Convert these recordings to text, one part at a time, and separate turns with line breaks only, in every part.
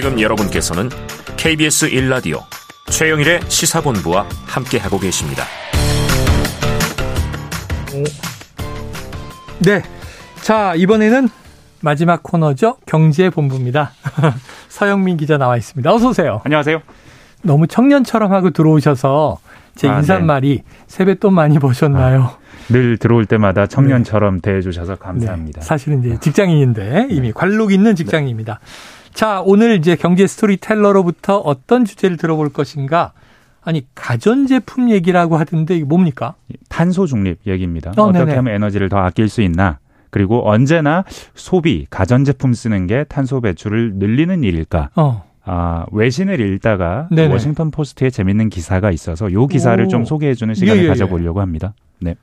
지금 여러분께서는 KBS 1라디오 최영일의 시사본부와 함께하고 계십니다.
네. 자, 이번에는 마지막 코너죠. 경제본부입니다. 서영민 기자 나와 있습니다. 어서 오세요.
안녕하세요.
너무 청년처럼 하고 들어오셔서 제
아,
인사말이
네.
세뱃돈 많이 버셨나요?
아, 늘 들어올 때마다 청년처럼 대해주셔서 감사합니다.
네, 사실은 이제 직장인인데 이미 관록 있는 직장인입니다. 자, 오늘 이제 경제 스토리텔러로부터 어떤 주제를 들어볼 것인가? 아니, 가전제품 얘기라고 하던데 이게 뭡니까?
탄소 중립 얘기입니다.
어,
어, 떻게. 하면 에너지를 더 아낄 수 있나? 그리고 언제나 소비, 가전제품 쓰는 게 탄소 배출을 늘리는 일일까?
어.
아, 외신을 읽다가
네네.
워싱턴 포스트에 재밌는 기사가 있어서 요 기사를
오.
좀 소개해 주는 시간을
예, 예, 예.
가져보려고 합니다. 네.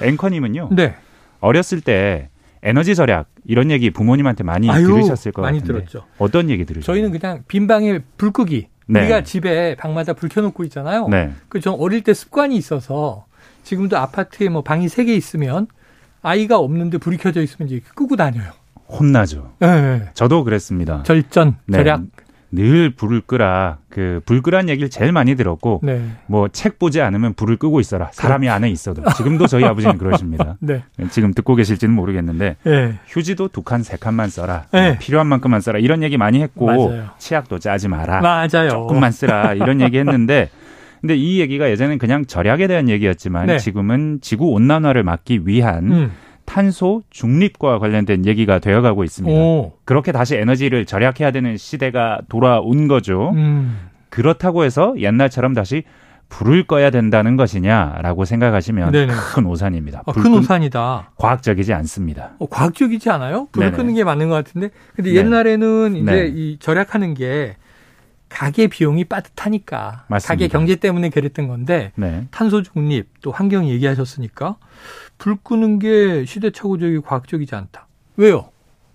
앵커님은요,
네.
어렸을 때 에너지 절약 이런 얘기 부모님한테 많이
아유,
들으셨을 것
많이
같은데
들었죠.
어떤 얘기 들으셨어요?
저희는 그냥 빈 방에 불 끄기.
네.
우리가 집에 방마다 불 켜놓고 있잖아요.
네.
그전 어릴 때 습관이 있어서 지금도 아파트에 뭐 방이 세 개 있으면 아이가 없는데 불이 켜져 있으면 이제 끄고 다녀요.
혼나죠.
예, 예.
저도 그랬습니다.
절전,
네.
절약.
늘 불을 끄라. 그 불 끄란 얘기를 제일 많이 들었고
네.
뭐책 보지 않으면 불을 끄고 있어라. 사람이 안에 있어도. 지금도 저희 아버지는 그러십니다.
네.
지금 듣고 계실지는 모르겠는데
예.
휴지도 두 칸, 세 칸만 써라.
네.
필요한 만큼만 써라. 이런 얘기 많이 했고
맞아요.
치약도 짜지 마라.
맞아요.
조금만 쓰라. 이런 얘기 했는데 근데 이 얘기가 예전엔 그냥 절약에 대한 얘기였지만
네.
지금은 지구 온난화를 막기 위한
음.
탄소 중립과 관련된 얘기가 되어가고 있습니다.
오.
그렇게 다시 에너지를 절약해야 되는 시대가 돌아온 거죠.
음.
그렇다고 해서 옛날처럼 다시 불을 꺼야 된다는 것이냐라고 생각하시면
네네.
큰 오산입니다.
아, 불큰
끈-
오산이다.
과학적이지 않습니다.
어, 과학적이지 않아요? 불을
네네.
끄는 게 맞는 것 같은데. 근데
네.
옛날에는 이제
네.
이 절약하는 게 가계 비용이 빠듯하니까
맞습니다.
가계 경제 때문에 그랬던 건데
네.
탄소 중립 또 환경 얘기하셨으니까 불 끄는 게 시대착오적이고 과학적이지 않다. 왜요?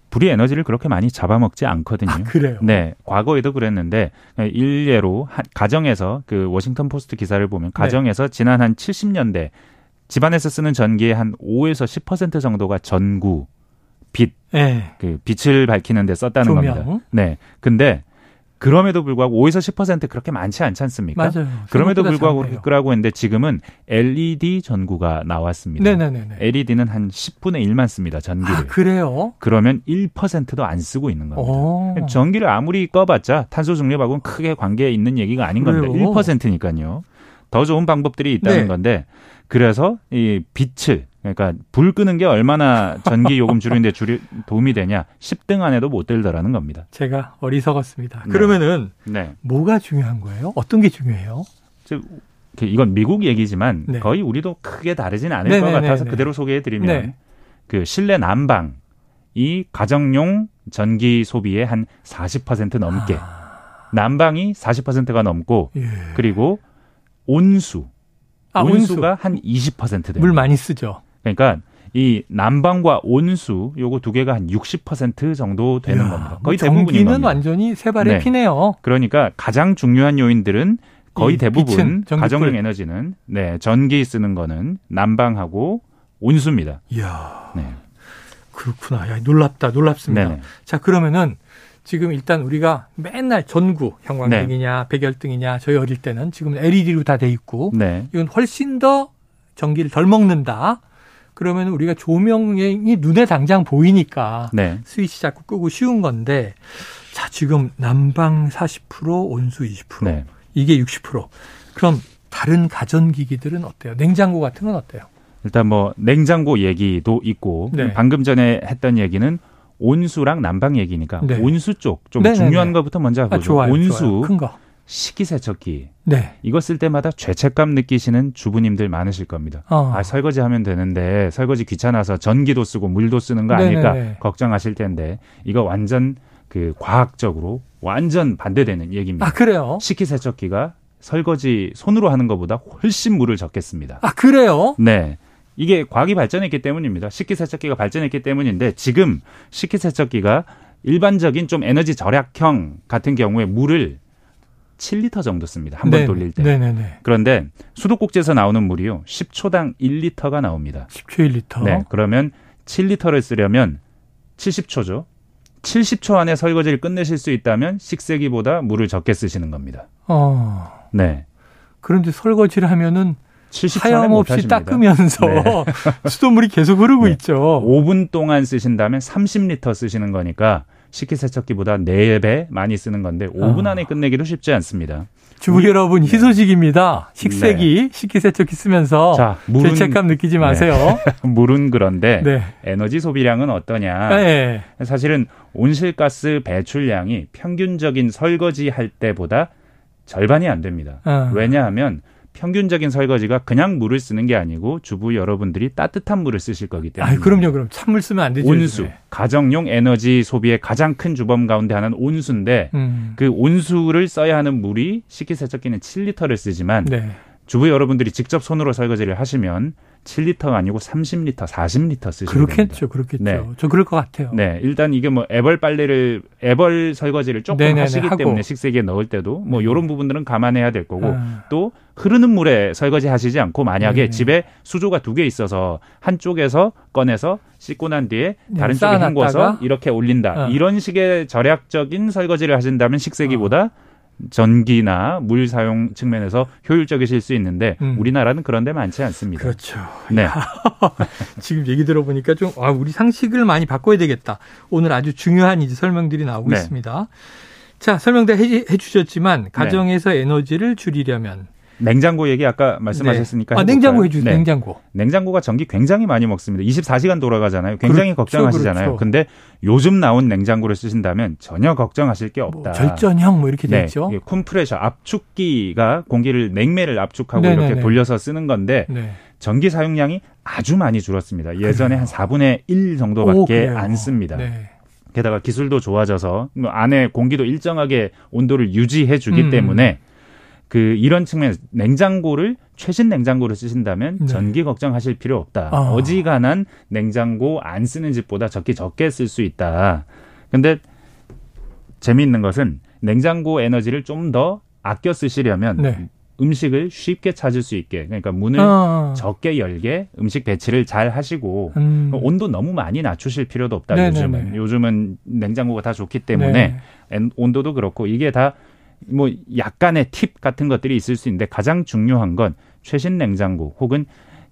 불이 에너지를 그렇게 많이 잡아먹지 않거든요.
아, 그래요.
네, 과거에도 그랬는데 일례로 한- 가정에서 그 워싱턴 포스트 기사를
네.
보면 가정에서 지난 한 70년대 집안에서 쓰는 전기의 한 5에서 10% 정도가 전구, 빛,
네.
그 빛을 밝히는 데 썼다는
조명.
겁니다. 네. 근데 그럼에도 불구하고 5에서 10% 그렇게 많지 않지 않습니까?
맞아요.
그럼에도 불구하고. 끄라고 했는데 지금은 LED 전구가 나왔습니다.
네네네네.
LED는 한 10분의 1만 씁니다. 전기를.
아, 그래요?
그러면 1%도 안 쓰고 있는 겁니다.
어.
전기를 아무리 꺼봤자 탄소 중립하고는 크게 관계 있는 얘기가 아닌 겁니다.
그래요?
1%니까요. 더 좋은 방법들이 있다는
네.
건데 그래서 이 빛을 그러니까 불 끄는 게 얼마나 전기 요금 줄이는데 줄이 도움이 되냐 10등 안에도 못 들더라는 겁니다.
제가 어리석었습니다.
네.
그러면은
네.
뭐가 중요한 거예요? 어떤 게 중요해요?
즉, 그 이건 미국 얘기지만
네.
거의 우리도 크게 다르진 않을
네,
것
네,
같아서
네, 네.
그대로 소개해드리면
네.
그 실내 난방 이 가정용 전기 소비의 한 40% 넘게 난방이 40%가 넘고
예.
그리고 온수
아, 온수.
온수가 한20% 됩니다.
물 많이 쓰죠.
그러니까 이 난방과 온수 요거 두 개가 한 60% 정도 되는
이야,
겁니다.
뭐
거의 대부분인
전기는. 완전히 세 발의
네.
피네요.
그러니까 가장 중요한 요인들은 거의
이
대부분
빛은.
가정용 에너지는 네 전기 쓰는 거는 난방하고 온수입니다.
이야,
네.
그렇구나. 야, 놀랍다, 놀랍습니다.
네네.
자, 그러면은 지금 일단 우리가 맨날 전구, 형광등이냐, 백열등이냐, 저희 어릴 때는 지금 LED로 다 돼 있고,
네.
이건 훨씬 더 전기를 덜 먹는다. 그러면 우리가 조명이 눈에 당장 보이니까
네.
스위치 자꾸 끄고 쉬운 건데, 자, 지금 난방 40%, 온수 20%,
네.
이게 60%. 그럼 다른 가전기기들은 어때요? 냉장고 같은 건 어때요?
일단 뭐 냉장고 얘기도 있고
네.
방금 전에 했던 얘기는 온수랑 난방 얘기니까
네.
온수 쪽좀
네네네.
중요한 것부터 먼저 하고
아, 좋아요.
온수
좋아요. 큰 거.
식기세척기
네.
이거 쓸 때마다 죄책감 느끼시는 주부님들 많으실 겁니다.
어.
아 설거지 하면 되는데 설거지 귀찮아서 전기도 쓰고 물도 쓰는 거
네네네.
아닐까 걱정하실 텐데 이거 완전 그 과학적으로 완전 반대되는 얘기입니다.
아, 그래요?
식기세척기가 설거지 손으로 하는 것보다 훨씬 물을 적겠습니다.
아, 그래요?
네. 이게 과학이 발전했기 때문입니다. 식기세척기가 발전했기 때문인데 지금 식기세척기가 일반적인 좀 에너지 절약형 같은 경우에 물을 7리터 정도 씁니다. 한번
네,
돌릴 때.
네네네.
그런데 수도꼭지에서 나오는 물이요. 10초당 1리터가 나옵니다.
10초 1리터.
네. 그러면 7리터를 쓰려면 70초죠. 70초 안에 설거지를 끝내실 수 있다면 식세기보다 물을 적게 쓰시는 겁니다.
어.
네.
그런데 설거지를 하면은
70초 안에
하염없이. 닦으면서
네.
수돗물이 계속 흐르고
네.
있죠.
5분 동안 쓰신다면 30리터 쓰시는 거니까 식기세척기보다 4배 많이 쓰는 건데 5분
아.
안에 끝내기도 쉽지 않습니다.
주부 여러분 희소식입니다. 식세기, 식기세척기 쓰면서
네. 자, 물은-
죄책감 느끼지
네.
마세요.
물은 그런데
네.
에너지 소비량은 어떠냐?
네.
사실은 온실가스 배출량이 평균적인 설거지 할 때보다 절반이 안 됩니다.
어.
왜냐하면 평균적인 설거지가 그냥 물을 쓰는 게 아니고 주부 여러분들이 따뜻한 물을 쓰실 거기 때문에
아, 그럼요, 그럼 찬물 쓰면 안 되죠.
온수
요즘에.
가정용 에너지 소비의 가장 큰 주범 가운데 하나는 온수인데
음.
그 온수를 써야 하는 물이 식기세척기는 7리터를 쓰지만
네.
주부 여러분들이 직접 손으로 설거지를 하시면 7리터가 아니고 30리터, 40리터 쓰시는 겁니다.
그렇겠죠, 그렇겠죠.
네.
저 그럴 것 같아요.
네, 일단 이게 뭐 애벌 빨래를 애벌 설거지를 조금
네네네,
하시기
하고.
때문에 식세기에 넣을 때도 뭐 요런 부분들은 감안해야 될 거고
아.
또 흐르는 물에 설거지 하시지 않고 만약에
네네.
집에 수조가 두 개 있어서 한쪽에서 꺼내서 씻고 난 뒤에
네,
다른 쪽에? 헹궈서 이렇게 올린다.
어.
이런 식의 절약적인 설거지를 하신다면 식세기보다 전기나 물 사용 측면에서 효율적이실 수 있는데
음.
우리나라는 그런 데 많지 않습니다.
그렇죠.
네.
지금 얘기 들어보니까 좀, 아, 우리 상식을 많이 바꿔야 되겠다. 오늘 아주 중요한 이제 설명들이 나오고
네.
있습니다. 자, 설명 다 해, 해 주셨지만, 가정에서 에너지를 줄이려면.
냉장고 얘기 아까 말씀하셨으니까
네. 아? 냉장고 해주세요,
네.
냉장고.
냉장고가 전기 굉장히 많이 먹습니다. 24시간 돌아가잖아요. 굉장히
그렇죠,
걱정하시잖아요.
그렇죠.
근데 요즘 나온 냉장고를 쓰신다면 전혀 걱정하실
게뭐
없다.
절전형 뭐 이렇게 돼
네,
있죠.
이게 콤프레셔 압축기가 공기를 냉매를 압축하고
네네네.
이렇게 돌려서 쓰는 건데
네.
전기 사용량이 아주 많이 줄었습니다. 예전에 한 4분의 1 정도밖에
오, 그래요.
안 씁니다.
네.
게다가 기술도 좋아져서 뭐 안에 공기도 일정하게 온도를 유지해 주기
음.
때문에 그 이런 측면 냉장고를 최신 냉장고를 쓰신다면
네.
전기 걱정하실 필요 없다.
아.
어지간한 냉장고 안 쓰는 집보다 적게 적게 쓸 수 있다. 근데 재미있는 것은 냉장고 에너지를 좀 더 아껴 쓰시려면
네.
음식을 쉽게 찾을 수 있게 그러니까 문을
어.
적게 열게 음식 배치를 잘 하시고
음.
온도 너무 많이 낮추실 필요도 없다.
네네네.
요즘은 요즘은 냉장고가 다 좋기 때문에
네.
엔- 온도도 그렇고 이게 다 뭐 약간의 팁 같은 것들이 있을 수 있는데 가장 중요한 건 최신 냉장고 혹은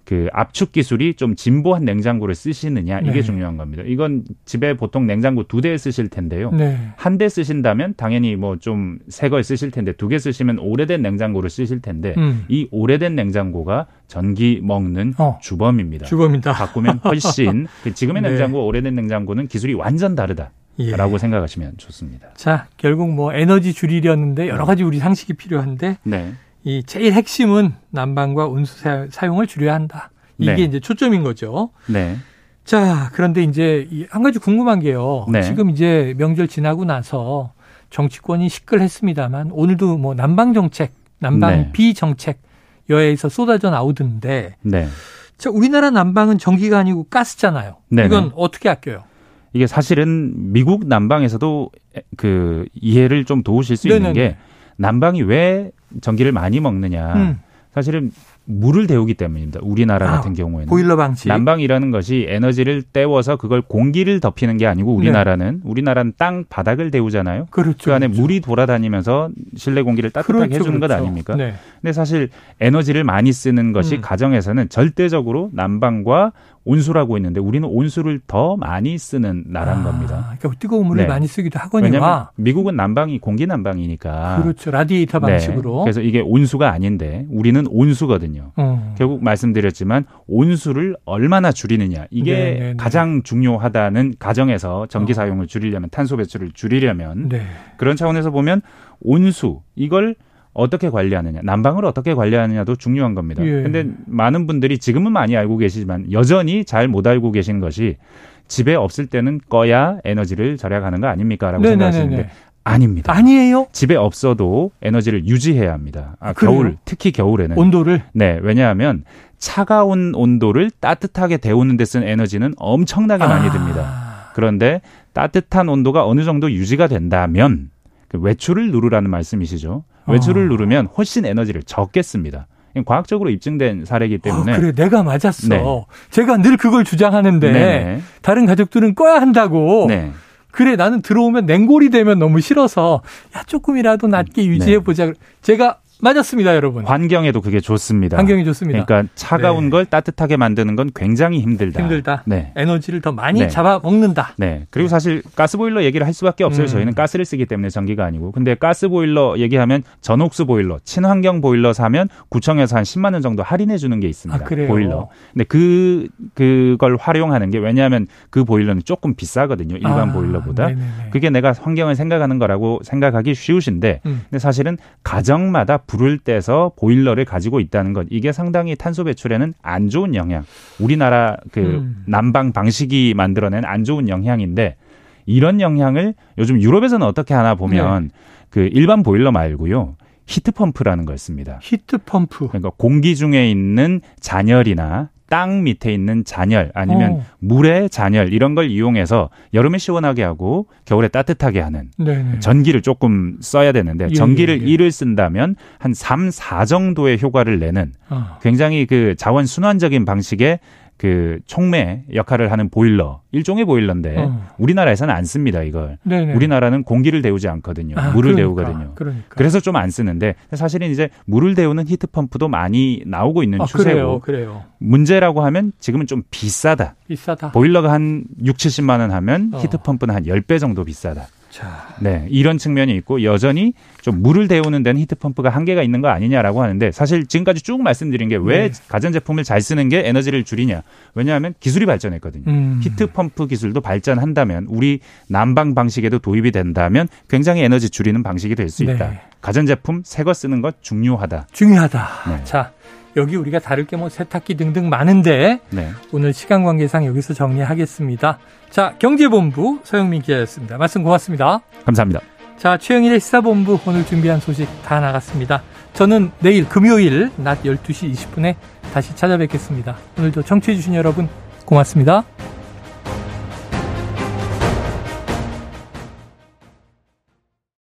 그 압축 기술이 좀 진보한 냉장고를 쓰시느냐 이게
네.
중요한 겁니다. 이건 집에 보통 냉장고 두 대 쓰실 텐데요.
네.
한대 쓰신다면 당연히 뭐 좀 새 걸 쓰실 텐데 두 개 쓰시면 오래된 냉장고를 쓰실 텐데
음.
이 오래된 냉장고가 전기 먹는
어.
주범입니다.
주범이다.
바꾸면 훨씬 그 지금의
네.
냉장고 오래된 냉장고는 기술이 완전 다르다 라고
예.
생각하시면 좋습니다.
자, 결국 뭐 에너지 줄이려는데 여러 가지 우리 상식이 필요한데
네.
이 제일 핵심은 난방과 온수 사- 사용을 줄여야 한다. 이게
네.
이제 초점인 거죠.
네.
자, 그런데 이제 이한 가지 궁금한 게요.
네.
지금 이제 명절 지나고 나서 정치권이 시끌했습니다만 오늘도 뭐 난방 정책, 난방
네.
비정책 여야에서 쏟아져 나오던데
네.
자, 우리나라 난방은 전기가 아니고 가스잖아요.
네네.
이건 어떻게 아껴요?
이게 사실은 미국 난방에서도 그 이해를 좀 도우실 수 있는
네네네.
게 난방이 왜 전기를 많이 먹느냐.
음,
사실은 물을 데우기 때문입니다. 우리나라
아,
같은 경우에는.
보일러 방식.
난방이라는 것이 에너지를 때워서 그걸 공기를 덮이는 게 아니고 우리나라는 우리나라는 땅 바닥을 데우잖아요.
네. 그렇죠.
그 안에
그렇죠.
물이 돌아다니면서 실내 공기를 따뜻하게
그렇죠,
해주는 것
그렇죠.
아닙니까?
네.
근데 사실 에너지를 많이 쓰는 것이
음.
가정에서는 절대적으로 난방과 온수라고 있는데 우리는 온수를 더 많이 쓰는 나라인
아,
겁니다.
그러니까 뜨거운 물을
네.
많이 쓰기도
왜냐하면
하거니와
미국은 난방이 공기 난방이니까
그렇죠. 라디에이터
네.
방식으로.
그래서 이게 온수가 아닌데 우리는 온수거든요.
어.
결국 말씀드렸지만 온수를 얼마나 줄이느냐 이게
네, 네, 네.
가장 중요하다는 가정에서 전기 사용을 줄이려면 탄소 배출을 줄이려면
네.
그런 차원에서 보면 온수 이걸 어떻게 관리하느냐, 난방을 어떻게 관리하느냐도 중요한 겁니다.
예.
근데 많은 분들이 지금은 많이 알고 계시지만 여전히 잘 못 알고 계신 것이 집에 없을 때는 꺼야 에너지를 절약하는 거 아닙니까라고
네네네네.
생각하시는데 아닙니다.
아니에요.
집에 없어도 에너지를 유지해야 합니다. 아,
그래요?
겨울, 특히 겨울에는.
온도를.
네, 왜냐하면 차가운 온도를 따뜻하게 데우는 데 쓴 에너지는 엄청나게 많이
아.
듭니다. 그런데 따뜻한 온도가 어느 정도 유지가 된다면 그 외출을 누르라는 말씀이시죠. 외출을
어.
누르면 훨씬 에너지를 적게 씁니다. 과학적으로 입증된 사례이기 때문에
아, 그래, 내가 맞았어.
네.
제가 늘 그걸 주장하는데
네.
다른 가족들은 꺼야 한다고.
네.
그래 나는 들어오면 냉골이 되면 너무 싫어서 야 조금이라도 낮게 유지해 보자. 제가 맞았습니다, 여러분.
환경에도 그게 좋습니다.
환경이 좋습니다.
그러니까 차가운 네. 걸 따뜻하게 만드는 건 굉장히 힘들다.
힘들다. 네. 에너지를 더 많이 네. 잡아 먹는다.
네. 그리고 사실 가스보일러 얘기를 할 수밖에 없어요. 음. 저희는 가스를 쓰기 때문에 전기가 아니고. 근데 가스보일러 얘기하면 전옥수 보일러, 친환경 보일러 사면 구청에서 한 10만 원 정도 할인해 주는 게 있습니다.
아, 그래요?
보일러. 근데 그 그걸 활용하는 게 왜냐하면 그 보일러는 조금 비싸거든요. 일반 아, 보일러보다. 네네네. 그게 내가 환경을 생각하는 거라고 생각하기 쉬우신데 음. 근데 사실은 가정마다 불을 때서 보일러를 가지고 있다는 것 이게 상당히 탄소 배출에는 안 좋은 영향. 우리나라 그 음. 난방 방식이 만들어낸 안 좋은 영향인데 이런 영향을 요즘 유럽에서는 어떻게 하나 보면 네. 그 일반 보일러 말고요. 히트 펌프라는 걸 씁니다.
히트 펌프.
그러니까 공기 중에 있는 잔열이나 땅 밑에 있는 잔열 아니면 오. 물의 잔열 이런 걸 이용해서 여름에 시원하게 하고 겨울에 따뜻하게 하는 네네. 전기를 조금 써야 되는데 예, 전기를 예, 예. 1을 쓴다면 한 3, 4 정도의 효과를 내는 어. 굉장히 그 자원 순환적인 방식의 그 촉매 역할을 하는 보일러 일종의 보일러인데 어. 우리나라에서는 안 씁니다 이걸 네네. 우리나라는 공기를 데우지 않거든요 아, 물을 그러니까, 데우거든요 그러니까. 그래서 좀 안 쓰는데 사실은 이제 물을 데우는 히트 펌프도 많이 나오고 있는 아, 추세고
그래요, 그래요.
문제라고 하면 지금은 좀 비싸다
비싸다
보일러가 한 6, 70만 원 하면 어. 히트 펌프는 한 10배 정도 비싸다 자. 네, 이런 측면이 있고 여전히 좀 물을 데우는 데는 히트펌프가 한계가 있는 거 아니냐라고 하는데 사실 지금까지 쭉 말씀드린 게 왜 네. 가전제품을 잘 쓰는 게 에너지를 줄이냐. 왜냐하면 기술이 발전했거든요. 음. 히트펌프 기술도 발전한다면 우리 난방 방식에도 도입이 된다면 굉장히 에너지 줄이는 방식이 될 수 있다. 네. 가전제품 새 거 쓰는 것 중요하다.
중요하다. 네. 자, 여기 우리가 다를 게 뭐 세탁기 등등 많은데 네. 오늘 시간 관계상 여기서 정리하겠습니다. 자, 경제본부 서영민 기자였습니다. 말씀 고맙습니다.
감사합니다.
자, 최영일의 시사본부 오늘 준비한 소식 다 나갔습니다. 저는 내일 금요일 낮 12시 20분에 다시 찾아뵙겠습니다. 오늘도 청취해주신 여러분 고맙습니다.